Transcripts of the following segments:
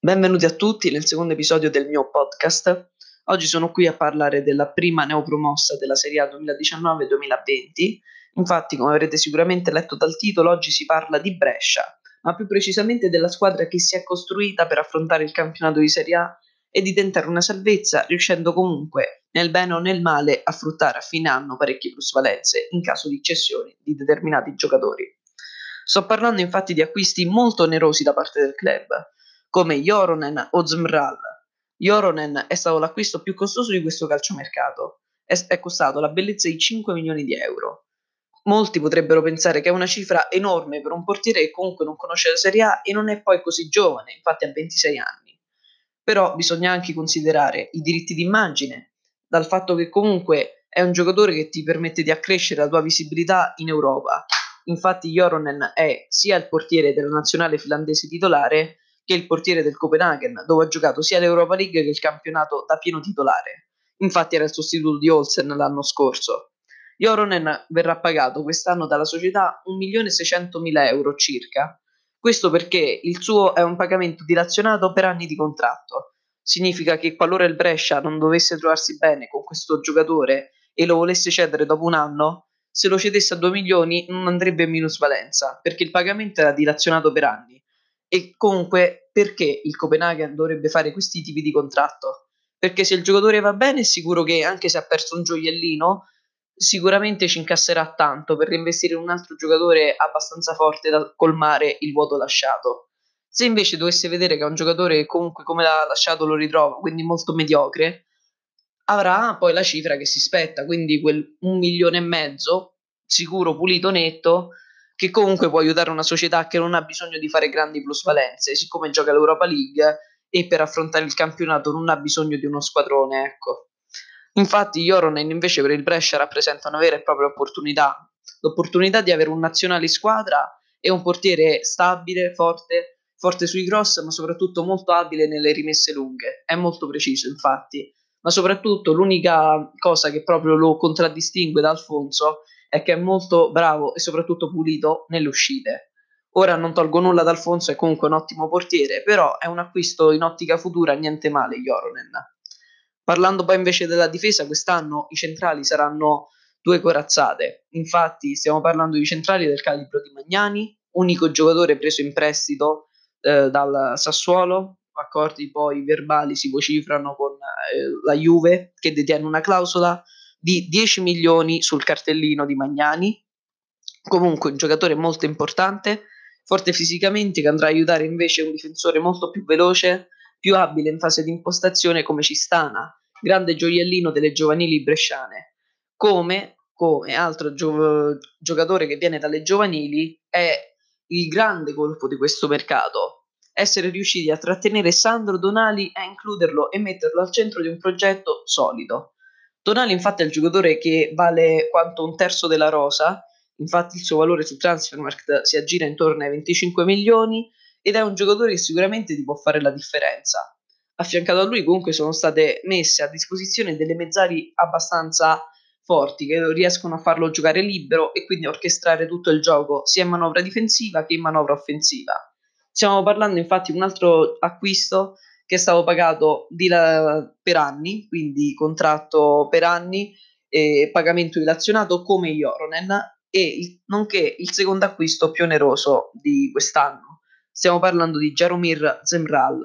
Benvenuti a tutti nel secondo episodio del mio podcast. Oggi sono qui a parlare della prima neopromossa della Serie A 2019-2020. Infatti, come avrete sicuramente letto dal titolo, oggi si parla di Brescia, ma più precisamente della squadra che si è costruita per affrontare il campionato di Serie A e di tentare una salvezza, riuscendo comunque, nel bene o nel male, a fruttare a fine anno parecchie plusvalenze in caso di cessioni di determinati giocatori. Sto parlando infatti di acquisti molto onerosi da parte del club, come Joronen o Zmral. Joronen è stato l'acquisto più costoso di questo calciomercato, è, è costato la bellezza di 5 milioni di euro. Molti potrebbero pensare che è una cifra enorme per un portiere che comunque non conosce la Serie A e non è poi così giovane, infatti ha 26 anni. Però bisogna anche considerare i diritti d'immagine, dal fatto che comunque è un giocatore che ti permette di accrescere la tua visibilità in Europa. Infatti Joronen è sia il portiere della nazionale finlandese titolare, che è il portiere del Copenaghen, dove ha giocato sia l'Europa League che il campionato da pieno titolare. Infatti era il sostituto di Olsen l'anno scorso. Joronen verrà pagato quest'anno dalla società 1.600.000 euro circa. Questo perché il suo è un pagamento dilazionato per anni di contratto. Significa che qualora il Brescia non dovesse trovarsi bene con questo giocatore e lo volesse cedere dopo un anno, se lo cedesse a 2 milioni non andrebbe in minusvalenza, perché il pagamento era dilazionato per anni. E comunque, perché il Copenaghen dovrebbe fare questi tipi di contratto? Perché se il giocatore va bene, è sicuro che anche se ha perso un gioiellino, sicuramente ci incasserà tanto per reinvestire in un altro giocatore abbastanza forte da colmare il vuoto lasciato. Se invece dovesse vedere che è un giocatore comunque come l'ha lasciato lo ritrova, quindi molto mediocre, avrà poi la cifra che si spetta, quindi quel un milione e mezzo, sicuro, pulito, netto, che comunque può aiutare una società che non ha bisogno di fare grandi plusvalenze, siccome gioca l'Europa League e per affrontare il campionato non ha bisogno di uno squadrone, ecco. Infatti Joronen invece per il Brescia rappresenta una vera e propria opportunità, l'opportunità di avere un nazionale squadra e un portiere stabile, forte, forte sui cross, ma soprattutto molto abile nelle rimesse lunghe. È molto preciso, infatti. Ma soprattutto l'unica cosa che proprio lo contraddistingue da Alfonso è che è molto bravo e soprattutto pulito nelle uscite. Ora non tolgo nulla ad Alfonso, è comunque un ottimo portiere, però è un acquisto in ottica futura niente male Joronen. Parlando poi invece della difesa, quest'anno i centrali saranno due corazzate. Infatti stiamo parlando di centrali del calibro di Magnani, unico giocatore preso in prestito eh, dal Sassuolo, accordi poi verbali si vocifrano con eh, la Juve che detiene una clausola di 10 milioni sul cartellino di Magnani. Comunque un giocatore molto importante, forte fisicamente, che andrà a aiutare invece un difensore molto più veloce, più abile in fase di impostazione come Cistana, grande gioiellino delle giovanili bresciane. Come, come altro gio- giocatore che viene dalle giovanili è il grande colpo di questo mercato, essere riusciti a trattenere Sandro Donali e a includerlo e metterlo al centro di un progetto solido. Tonali infatti è il giocatore che vale quanto un terzo della rosa, infatti il suo valore sul Transfermarkt si aggira intorno ai 25 milioni ed è un giocatore che sicuramente ti può fare la differenza. Affiancato a lui comunque sono state messe a disposizione delle mezzali abbastanza forti che riescono a farlo giocare libero e quindi orchestrare tutto il gioco sia in manovra difensiva che in manovra offensiva. Stiamo parlando infatti di un altro acquisto che è stato pagato la, per anni, quindi contratto per anni e pagamento dilazionato come Joronen e il, nonché il secondo acquisto più oneroso di quest'anno. Stiamo parlando di Jaromir Zemral,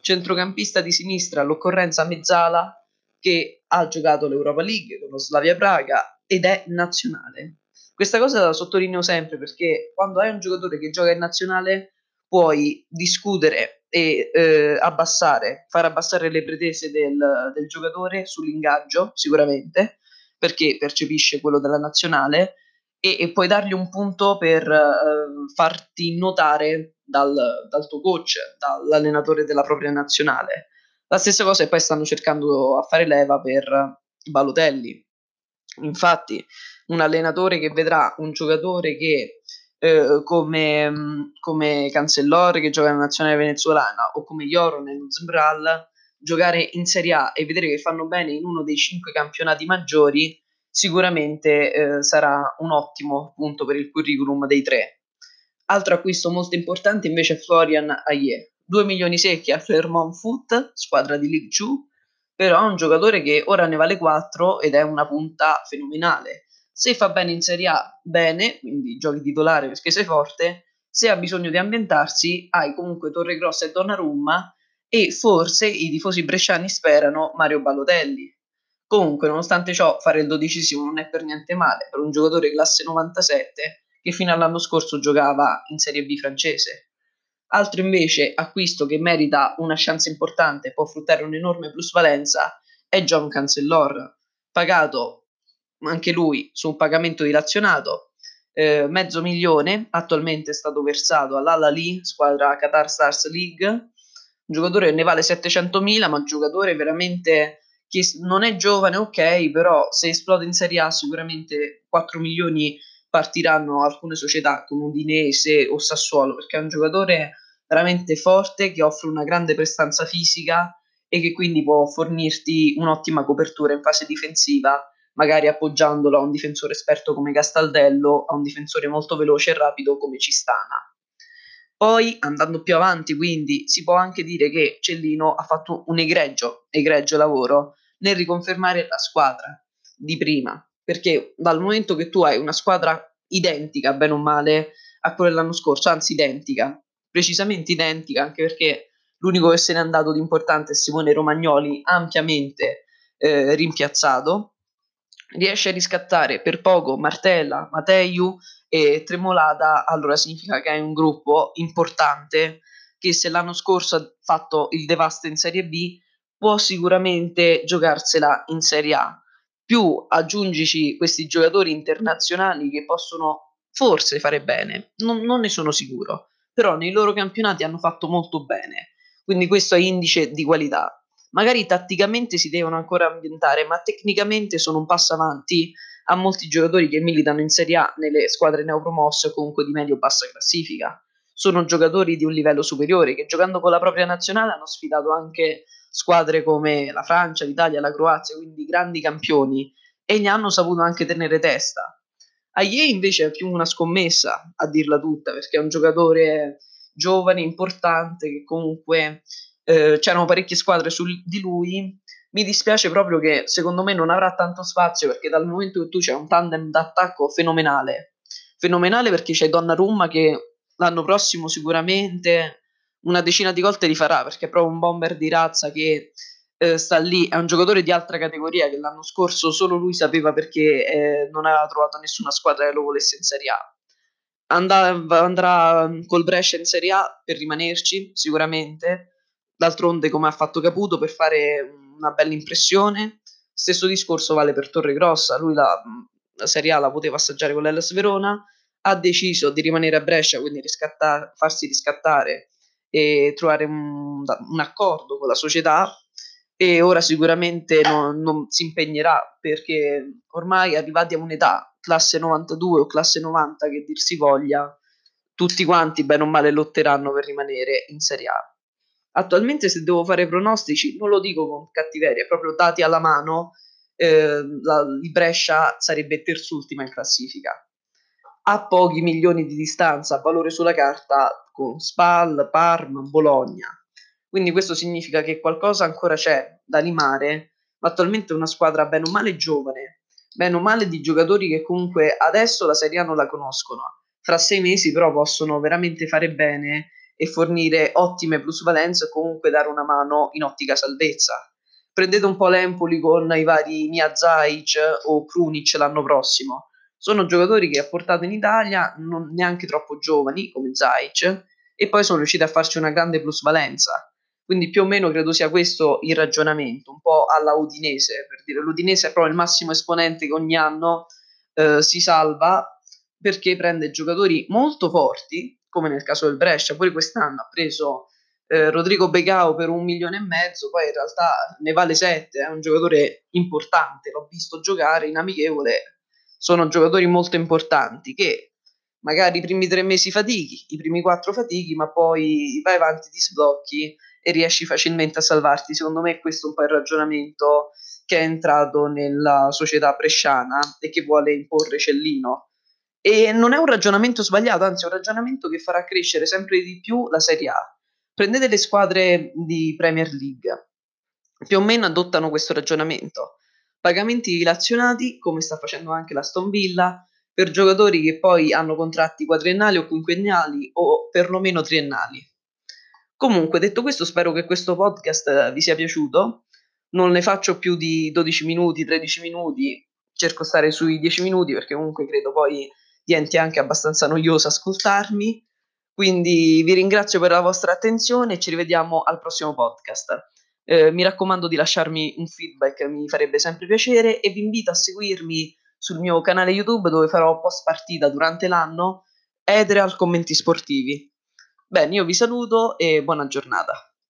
centrocampista di sinistra all'occorrenza mezzala che ha giocato l'Europa League con lo Slavia Praga ed è nazionale. Questa cosa la sottolineo sempre perché quando hai un giocatore che gioca in nazionale puoi discutere e eh, abbassare, far abbassare le pretese del, del giocatore sull'ingaggio, sicuramente, perché percepisce quello della nazionale, e, e puoi dargli un punto per eh, farti notare dal, dal tuo coach, dall'allenatore della propria nazionale. La stessa cosa e poi stanno cercando a fare leva per Balotelli. Infatti, un allenatore che vedrà un giocatore che eh, come, come Cancellore che gioca nella nazionale venezuelana o come Joron e Zmbral giocare in Serie A e vedere che fanno bene in uno dei cinque campionati maggiori sicuramente eh, sarà un ottimo punto per il curriculum dei tre. Altro acquisto molto importante invece è Florian Aie. 2 milioni secchi al Clermont Foot, squadra di League 2, però è un giocatore che ora ne vale 4 ed è una punta fenomenale. Se fa bene in Serie A, bene, quindi giochi titolare perché sei forte, se ha bisogno di ambientarsi, hai comunque Torregrossa e Donnarumma e forse i tifosi bresciani sperano Mario Balotelli. Comunque, nonostante ciò, fare il dodicesimo non è per niente male per un giocatore classe 97 che fino all'anno scorso giocava in Serie B francese. Altro invece acquisto che merita una chance importante e può fruttare un'enorme plusvalenza è John Cancellor, pagato anche lui su un pagamento dilazionato, eh, mezzo milione, attualmente è stato versato all'Al-Ali, squadra Qatar Stars League, un giocatore che ne vale 700.000, ma un giocatore veramente che non è giovane, ok, però se esplode in Serie A sicuramente 4 milioni partiranno alcune società come Udinese o Sassuolo, perché è un giocatore veramente forte che offre una grande prestanza fisica e che quindi può fornirti un'ottima copertura in fase difensiva, magari appoggiandolo a un difensore esperto come Castaldello, a un difensore molto veloce e rapido come Cistana. Poi, andando più avanti, quindi, si può anche dire che Cellino ha fatto un egregio, egregio lavoro nel riconfermare la squadra di prima, perché dal momento che tu hai una squadra identica, bene o male, a quella dell'anno scorso, anzi identica, precisamente identica, anche perché l'unico che se n'è andato di importante è Simone Romagnoli, ampiamente eh, rimpiazzato, riesce a riscattare per poco Martella, Mateiu e Tremolada, allora significa che hai un gruppo importante che se l'anno scorso ha fatto il devasto in Serie B, può sicuramente giocarsela in Serie A più aggiungici questi giocatori internazionali che possono forse fare bene, non, non, ne sono sicuro, però nei loro campionati hanno fatto molto bene, quindi questo è indice di qualità. Magari tatticamente si devono ancora ambientare, ma tecnicamente sono un passo avanti a molti giocatori che militano in Serie A nelle squadre neopromosse o comunque di medio-bassa classifica. Sono giocatori di un livello superiore che giocando con la propria nazionale hanno sfidato anche squadre come la Francia, l'Italia, la Croazia, quindi grandi campioni, e gli hanno saputo anche tenere testa. Aie invece è più una scommessa, a dirla tutta, perché è un giocatore giovane, importante, che comunque eh, c'erano parecchie squadre su di lui. Mi dispiace proprio che secondo me non avrà tanto spazio perché dal momento che tu c'è un tandem d'attacco fenomenale, fenomenale perché c'è Donnarumma che l'anno prossimo sicuramente una decina di volte li farà perché è proprio un bomber di razza che eh, sta lì, è un giocatore di altra categoria che l'anno scorso solo lui sapeva perché eh, non aveva trovato nessuna squadra che lo volesse in Serie A. Andà, andrà col Brescia in Serie A per rimanerci sicuramente, d'altronde come ha fatto Caputo per fare una bella impressione. Stesso discorso vale per Torregrossa, lui la, la Serie A la poteva assaggiare con l'Ellas Verona, ha deciso di rimanere a Brescia, quindi riscatta- farsi riscattare e trovare un, un accordo con la società e ora sicuramente non, non, si impegnerà perché ormai arrivati a un'età classe 92 o classe 90 che dir si voglia tutti quanti bene o male lotteranno per rimanere in Serie A attualmente se devo fare pronostici non lo dico con cattiveria proprio dati alla mano eh, la, il Brescia sarebbe terzultima in classifica a pochi milioni di distanza valore sulla carta con Spal, Parma, Bologna. Quindi questo significa che qualcosa ancora c'è da limare, ma attualmente è una squadra bene o male giovane, bene o male di giocatori che comunque adesso la Serie A non la conoscono. Fra sei mesi però possono veramente fare bene e fornire ottime plusvalenze o comunque dare una mano in ottica salvezza. Prendete un po' l'Empoli con i vari Mia Zaic o Krunic l'anno prossimo sono giocatori che ha portato in Italia non neanche troppo giovani come Zaic e poi sono riusciti a farci una grande plusvalenza. Quindi più o meno credo sia questo il ragionamento, un po' alla Udinese, per dire l'Udinese è proprio il massimo esponente che ogni anno eh, si salva perché prende giocatori molto forti, come nel caso del Brescia, pure quest'anno ha preso eh, Rodrigo Begao per un milione e mezzo, poi in realtà ne vale sette, è un giocatore importante, l'ho visto giocare in amichevole, sono giocatori molto importanti che magari i primi tre mesi fatichi, i primi quattro fatichi, ma poi vai avanti, ti sblocchi e riesci facilmente a salvarti. Secondo me questo è un po' il ragionamento che è entrato nella società bresciana e che vuole imporre Cellino. E non è un ragionamento sbagliato, anzi è un ragionamento che farà crescere sempre di più la Serie A. Prendete le squadre di Premier League, più o meno adottano questo ragionamento. Pagamenti dilazionati, come sta facendo anche la Aston Villa, per giocatori che poi hanno contratti quadriennali o quinquennali o perlomeno triennali. Comunque, detto questo, spero che questo podcast vi sia piaciuto. Non ne faccio più di 12 minuti, 13 minuti, cerco stare sui 10 minuti perché comunque credo poi diventi anche abbastanza noioso ascoltarmi. Quindi vi ringrazio per la vostra attenzione e ci rivediamo al prossimo podcast. Eh, mi raccomando di lasciarmi un feedback, mi farebbe sempre piacere e vi invito a seguirmi sul mio canale YouTube dove farò post partita durante l'anno Edreal commenti sportivi. Bene, io vi saluto e buona giornata.